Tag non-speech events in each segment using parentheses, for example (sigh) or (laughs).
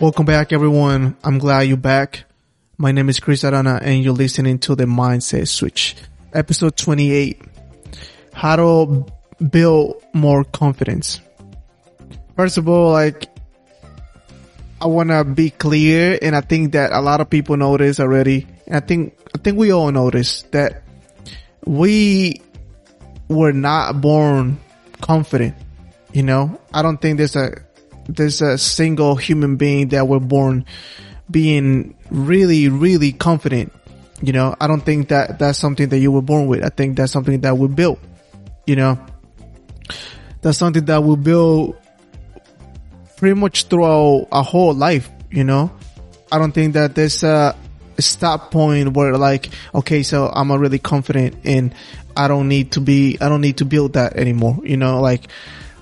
Welcome back, everyone. I'm glad you're back. My name is Chris Arana, and you're listening to the Mindset Switch, episode 28. How to build more confidence. First of all, like, I want to be clear, and I think that a lot of people know this already. And I think, I think we all this, that we were not born confident. You know, I don't think there's a, there's a single human being that were born being really, really confident. You know, I don't think that that's something that you were born with. I think that's something that we built. You know, that's something that we build pretty much throughout our whole life. You know, I don't think that there's a stop point where like, okay, so I'm a really confident and I don't need to be, I don't need to build that anymore. You know, like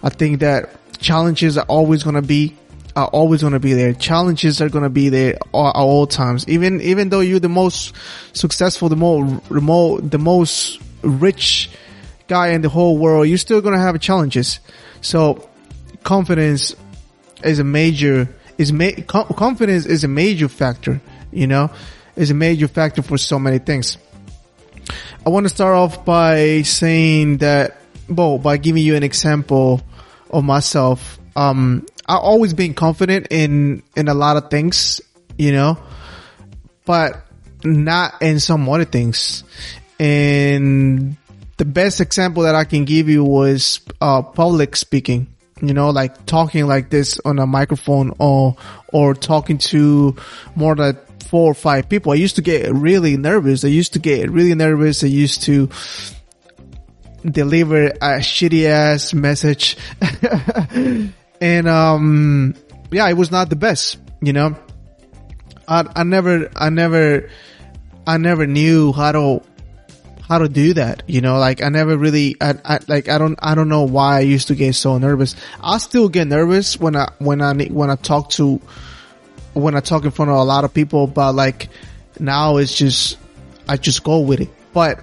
I think that challenges are always going to be are always going to be there. Challenges are going to be there at all times. Even even though you're the most successful, the more remote, the most rich guy in the whole world, you're still going to have challenges. So confidence is a major is ma- confidence is a major factor. You know, is a major factor for so many things. I want to start off by saying that, well, by giving you an example of myself. Um, I always been confident in, in a lot of things, you know, but not in some other things. And the best example that I can give you was, uh, public speaking, you know, like talking like this on a microphone or, or talking to more than four or five people. I used to get really nervous. I used to get really nervous. I used to, deliver a shitty ass message. (laughs) and, um, yeah, it was not the best, you know. I, I never, I never, I never knew how to, how to do that, you know, like I never really, I, I, like, I don't, I don't know why I used to get so nervous. I still get nervous when I, when I, when I talk to, when I talk in front of a lot of people, but like now it's just, I just go with it. But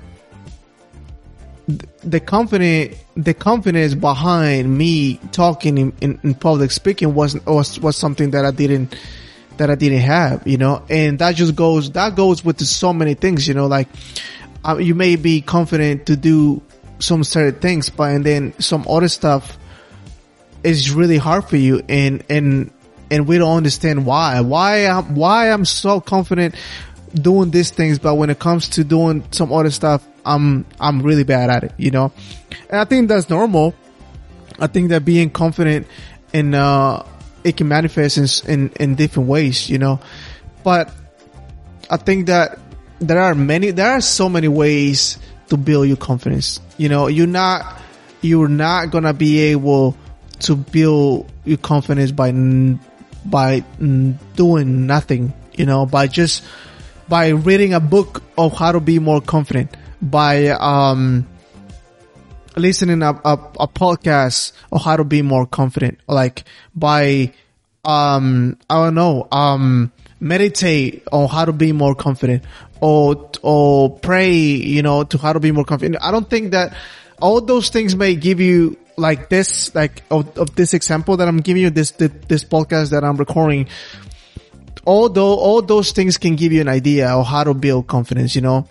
the confidence the confidence behind me talking in, in, in, public speaking was was was something that I didn't that I didn't have, you know, and that just goes that goes with so many things, you know, like uh, you may be confident to do some certain things, but and then some other stuff is really hard for you, and and and we don't understand why. Why I'm why I'm so confident doing these things, but when it comes to doing some other stuff, I'm I'm really bad at it, you know. And I think that's normal. I think that being confident in uh it can manifest in in, in different ways, you know. But I think that there are many there are so many ways to build your confidence. You know, you're not you're not gonna be able to build your confidence by by doing nothing. You know, by just by reading a book of how to be more confident, by um, listening a, a, a podcast of how to be more confident, like by um, I don't know, um, meditate on how to be more confident or or pray, you know, to how to be more confident. I don't think that all those things may give you like this, like of, of this example that I'm giving you, this, this, this podcast that I'm recording. Although all those things can give you an idea of how to build confidence, you know,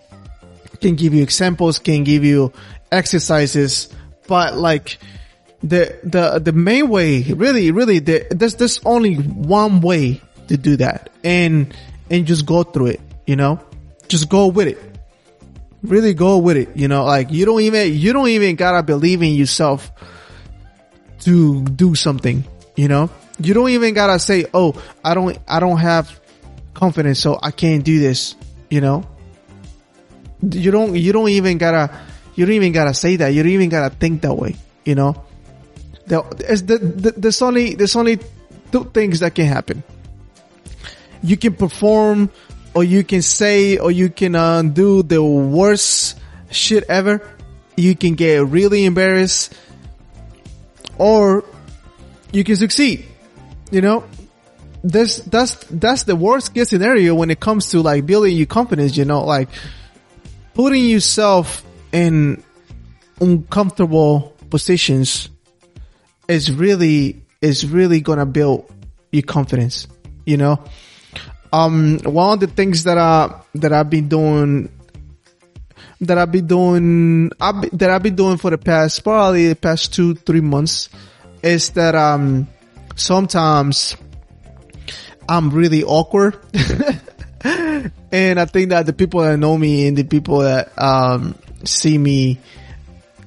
can give you examples, can give you exercises, but like the, the, the main way, really, really, the, there's, there's only one way to do that and, and just go through it, you know, just go with it. Really go with it, you know, like you don't even, you don't even gotta believe in yourself to do something, you know, you don't even gotta say, "Oh, I don't, I don't have confidence, so I can't do this." You know, you don't, you don't even gotta, you don't even gotta say that. You don't even gotta think that way. You know, there's, the, the, there's only, there's only two things that can happen. You can perform, or you can say, or you can uh, do the worst shit ever. You can get really embarrassed, or you can succeed you know, this that's that's the worst case scenario when it comes to like building your confidence. You know, like putting yourself in uncomfortable positions is really is really gonna build your confidence. you know. Um, one of the things that I that I've been doing that I've been doing I've that I've been doing for the past probably the past two three months is that um sometimes I'm really awkward. (laughs) (laughs) and I think that the people that know me and the people that um see me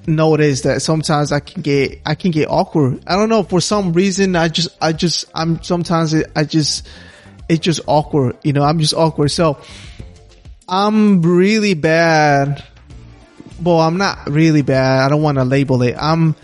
notice that sometimes I can get I can get awkward. I don't know for some reason I just I just I'm sometimes I just it's just awkward. You know, I'm just awkward. So I'm really bad. Well, I'm not really bad. I don't want to label it. I'm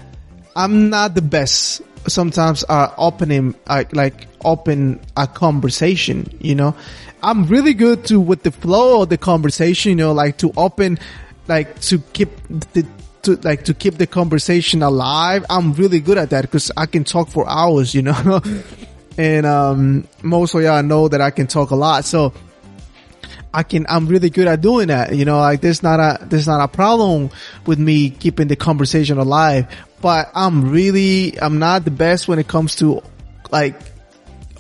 I'm not the best. Sometimes uh opening like open a conversation, you know. I'm really good to with the flow of the conversation, you know, like to open like to keep the to like to keep the conversation alive. I'm really good at that because I can talk for hours, you know. (laughs) and um most of y'all know that I can talk a lot. So I can I'm really good at doing that. You know, like there's not a there's not a problem with me keeping the conversation alive. But I'm really I'm not the best when it comes to like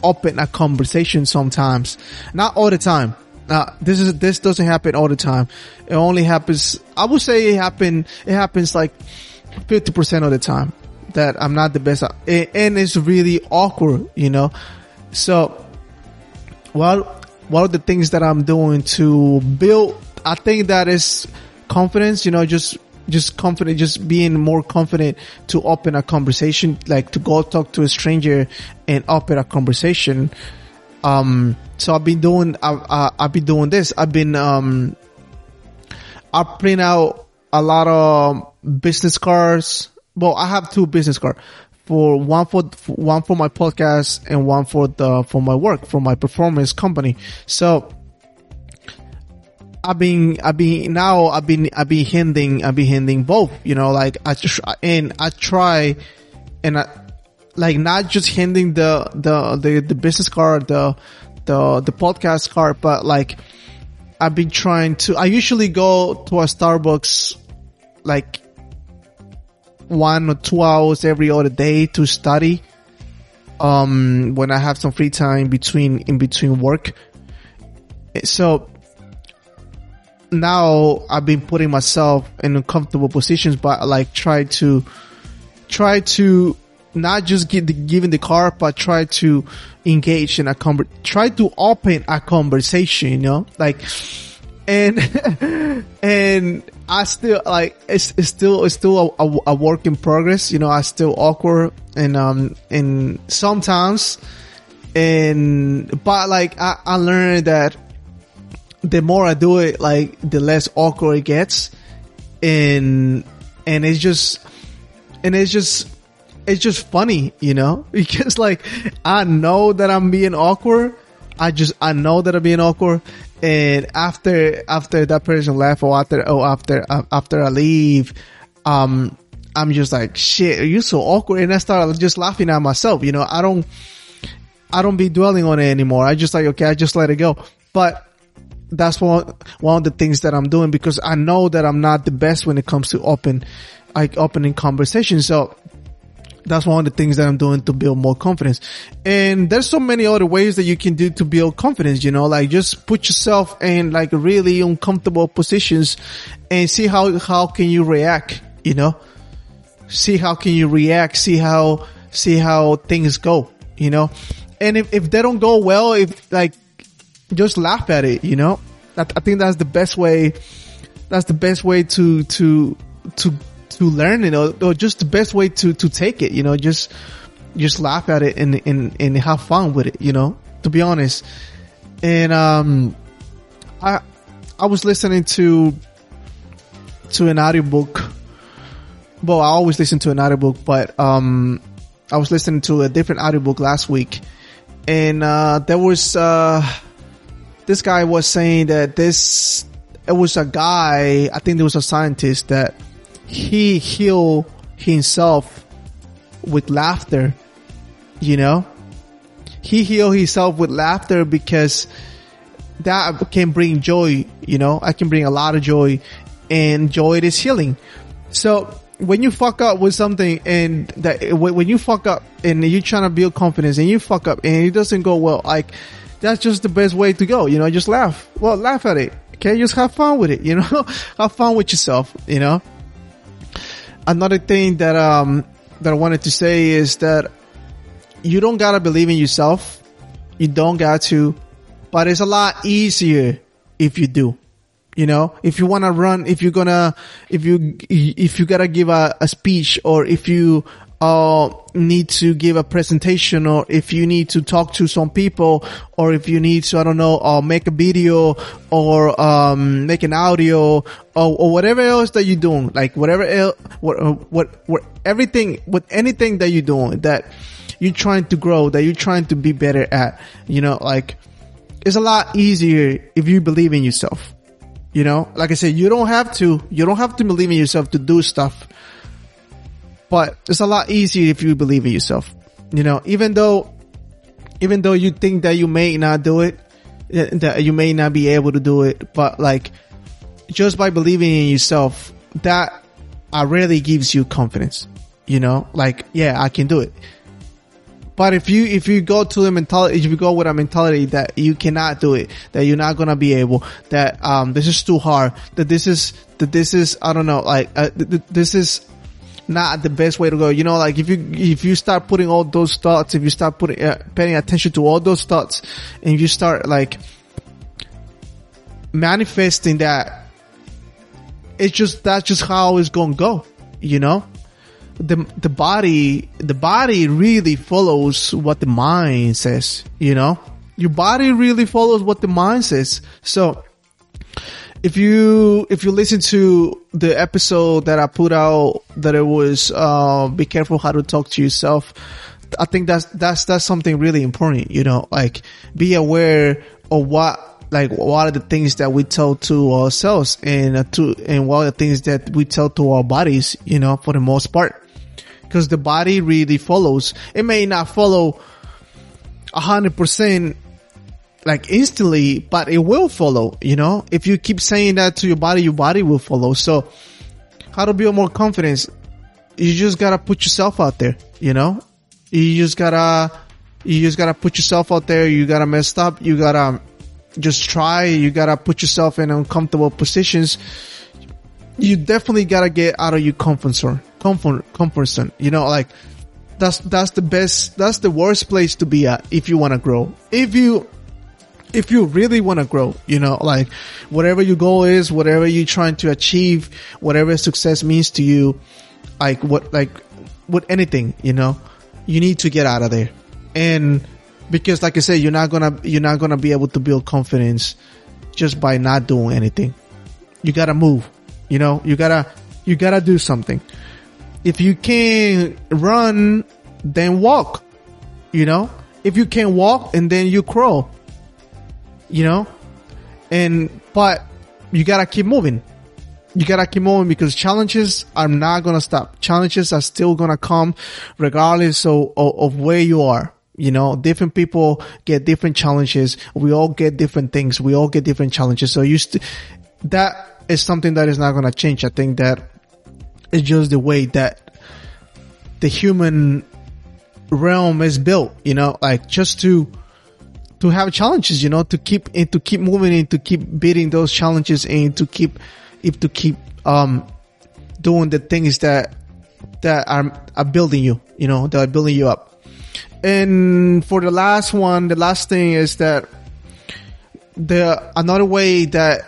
open a conversation sometimes. Not all the time. Now, this is, this doesn't happen all the time. It only happens, I would say it happen, it happens like 50% of the time that I'm not the best and it's really awkward, you know? So, well, one of the things that I'm doing to build, I think that is confidence, you know, just, just confident, just being more confident to open a conversation, like to go talk to a stranger and open a conversation. Um, so I've been doing, I, I, I've been doing this. I've been, um, I print out a lot of business cards. Well, I have two business cards for one for, for one for my podcast and one for the for my work for my performance company. So I've been I've been now I've been I've been handing I've been handing both. You know, like I and I try and I like not just handing the the the, the business card the the the podcast card, but like I've been trying to. I usually go to a Starbucks like one or two hours every other day to study. Um, when I have some free time between in between work. So now I've been putting myself in uncomfortable positions, but like try to try to not just give the, giving the car, but try to engage in a conver- try to open a conversation, you know, like, and, (laughs) and I still like, it's, it's still, it's still a, a, a, work in progress, you know, I still awkward and, um, and sometimes, and, but like, I, I learned that the more I do it, like, the less awkward it gets. And, and it's just, and it's just, it's just funny, you know, (laughs) because like I know that I'm being awkward. I just I know that I'm being awkward, and after after that person left or after oh after uh, after I leave, um, I'm just like shit. Are you so awkward? And I start just laughing at myself. You know, I don't I don't be dwelling on it anymore. I just like okay, I just let it go. But that's one one of the things that I'm doing because I know that I'm not the best when it comes to open like opening conversations. So that's one of the things that I'm doing to build more confidence. And there's so many other ways that you can do to build confidence, you know, like just put yourself in like really uncomfortable positions and see how, how can you react, you know, see how can you react, see how, see how things go, you know, and if, if they don't go well, if like, just laugh at it, you know, I, I think that's the best way, that's the best way to, to, to to learn it or, or just the best way to, to take it, you know, just, just laugh at it and, and, and have fun with it, you know, to be honest. And, um, I, I was listening to, to an audiobook. Well, I always listen to an audiobook, but, um, I was listening to a different audiobook last week and, uh, there was, uh, this guy was saying that this, it was a guy, I think there was a scientist that he healed himself with laughter, you know? He healed himself with laughter because that can bring joy, you know? I can bring a lot of joy and joy is healing. So when you fuck up with something and that when you fuck up and you're trying to build confidence and you fuck up and it doesn't go well, like that's just the best way to go. You know, just laugh. Well, laugh at it. Okay, just have fun with it. (laughs) You know, have fun with yourself. You know. Another thing that um that I wanted to say is that you don't gotta believe in yourself. You don't got to, but it's a lot easier if you do. You know, if you want to run, if you're gonna, if you, if you gotta give a, a speech or if you, uh, need to give a presentation or if you need to talk to some people or if you need to, I don't know, uh, make a video or, um, make an audio or, or whatever else that you're doing, like whatever else, what, uh, what, what, everything, with anything that you're doing that you're trying to grow, that you're trying to be better at, you know, like, it's a lot easier if you believe in yourself. You know, like I said, you don't have to, you don't have to believe in yourself to do stuff, but it's a lot easier if you believe in yourself. You know, even though, even though you think that you may not do it, that you may not be able to do it, but like, just by believing in yourself, that really gives you confidence. You know, like, yeah, I can do it. But if you, if you go to the mentality, if you go with a mentality that you cannot do it, that you're not gonna be able, that, um, this is too hard, that this is, that this is, I don't know, like, uh, th- th- this is not the best way to go. You know, like if you, if you start putting all those thoughts, if you start putting, uh, paying attention to all those thoughts and you start like manifesting that, it's just, that's just how it's gonna go, you know? the the body the body really follows what the mind says you know your body really follows what the mind says so if you if you listen to the episode that I put out that it was uh, be careful how to talk to yourself I think that's that's that's something really important you know like be aware of what like what are the things that we tell to ourselves and uh, to and what are the things that we tell to our bodies you know for the most part because the body really follows. It may not follow a hundred percent like instantly, but it will follow, you know? If you keep saying that to your body, your body will follow. So how to build more confidence? You just gotta put yourself out there, you know? You just gotta, you just gotta put yourself out there. You gotta mess up. You gotta just try. You gotta put yourself in uncomfortable positions. You definitely gotta get out of your comfort zone comfort, comfort zone. You know, like that's, that's the best, that's the worst place to be at if you want to grow. If you, if you really want to grow, you know, like whatever your goal is, whatever you're trying to achieve, whatever success means to you, like what, like with anything, you know, you need to get out of there. And because like I said, you're not gonna, you're not gonna be able to build confidence just by not doing anything. You gotta move, you know, you gotta, you gotta do something if you can't run, then walk. You know, if you can't walk and then you crawl. You know, and but you gotta keep moving. You gotta keep moving because challenges are not gonna stop. Challenges are still gonna come regardless of, of, of where you are. You know, different people get different challenges. We all get different things. We all get different challenges. So you st- that is something that is not going to change. I think that it's just the way that the human realm is built, you know, like just to, to have challenges, you know, to keep, and to keep moving and to keep beating those challenges and to keep, if to keep, um, doing the things that, that are, are building you, you know, that are building you up. And for the last one, the last thing is that the, another way that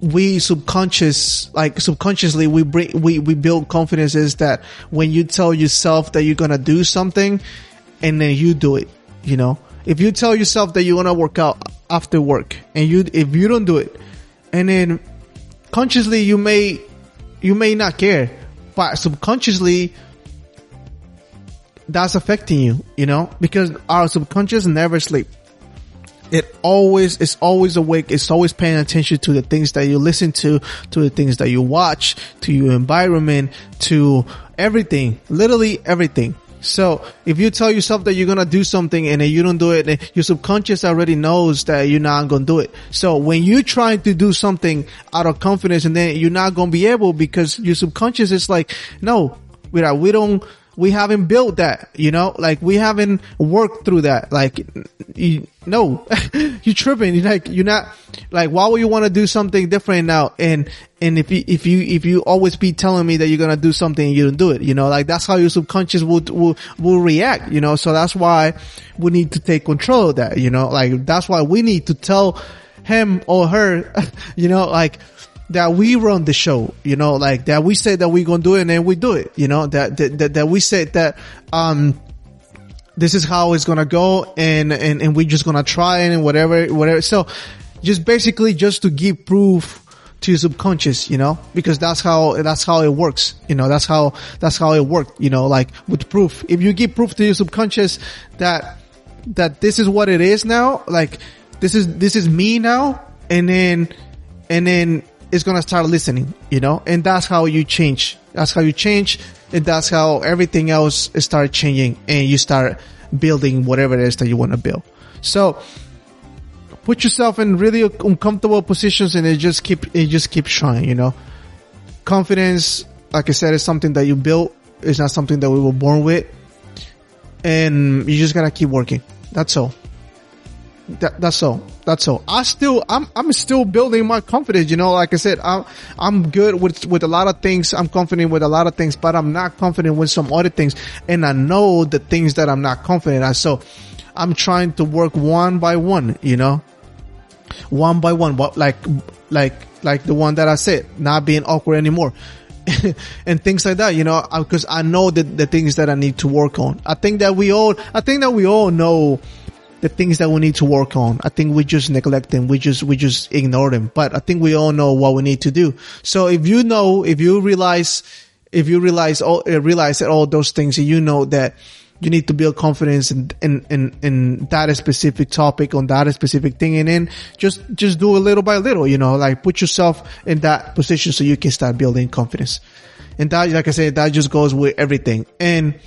we subconscious, like subconsciously, we bring, we, we build confidence is that when you tell yourself that you're gonna do something and then you do it, you know, if you tell yourself that you're gonna work out after work and you, if you don't do it and then consciously you may, you may not care, but subconsciously that's affecting you, you know, because our subconscious never sleep it always is always awake. It's always paying attention to the things that you listen to, to the things that you watch, to your environment, to everything, literally everything. So if you tell yourself that you're gonna do something and then you don't do it, your subconscious already knows that you're not gonna do it. So when you're trying to do something out of confidence and then you're not gonna be able because your subconscious is like, no, we don't, we haven't built that, you know, like we haven't worked through that. Like, you, no, (laughs) you're tripping. You're like, you're not, like, why would you want to do something different now? And, and if you, if you, if you always be telling me that you're going to do something and you don't do it, you know, like that's how your subconscious will, will, will react, you know, so that's why we need to take control of that, you know, like that's why we need to tell him or her, (laughs) you know, like, that we run the show, you know, like that we say that we're going to do it and then we do it, you know, that, that, that we say that, um, this is how it's going to go and, and, and we're just going to try it and whatever, whatever. So just basically just to give proof to your subconscious, you know, because that's how, that's how it works. You know, that's how, that's how it worked, you know, like with proof. If you give proof to your subconscious that, that this is what it is now, like this is, this is me now. And then, and then is going to start listening, you know, and that's how you change. That's how you change. And that's how everything else start changing and you start building whatever it is that you want to build. So put yourself in really uncomfortable positions and it just keep, it just keep trying, you know, confidence, like I said, is something that you build. It's not something that we were born with and you just gotta keep working. That's all. That, that's all. That's all. I still, I'm, I'm still building my confidence. You know, like I said, I'm, I'm good with, with a lot of things. I'm confident with a lot of things, but I'm not confident with some other things. And I know the things that I'm not confident at. So I'm trying to work one by one, you know, one by one, but like, like, like the one that I said, not being awkward anymore. (laughs) and things like that, you know, because I know that the things that I need to work on. I think that we all, I think that we all know the things that we need to work on. I think we just neglect them. We just, we just ignore them. But I think we all know what we need to do. So if you know, if you realize, if you realize all, uh, realize that all those things, you know that you need to build confidence in, in, in, in that specific topic on that specific thing. And then just, just do it little by little, you know, like put yourself in that position so you can start building confidence. And that, like I said, that just goes with everything. And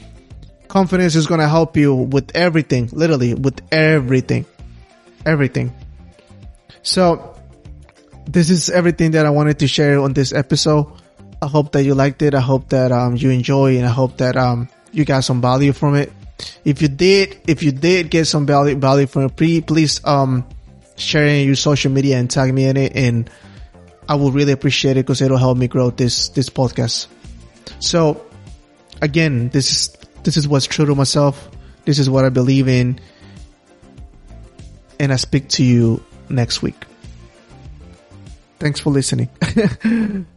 confidence is going to help you with everything, literally with everything, everything. So this is everything that I wanted to share on this episode. I hope that you liked it. I hope that, um, you enjoy and I hope that, um, you got some value from it. If you did, if you did get some value, value from it, please, um, share it in your social media and tag me in it. And I will really appreciate it because it'll help me grow this, this podcast. So again, this is this is what's true to myself. This is what I believe in. And I speak to you next week. Thanks for listening. (laughs)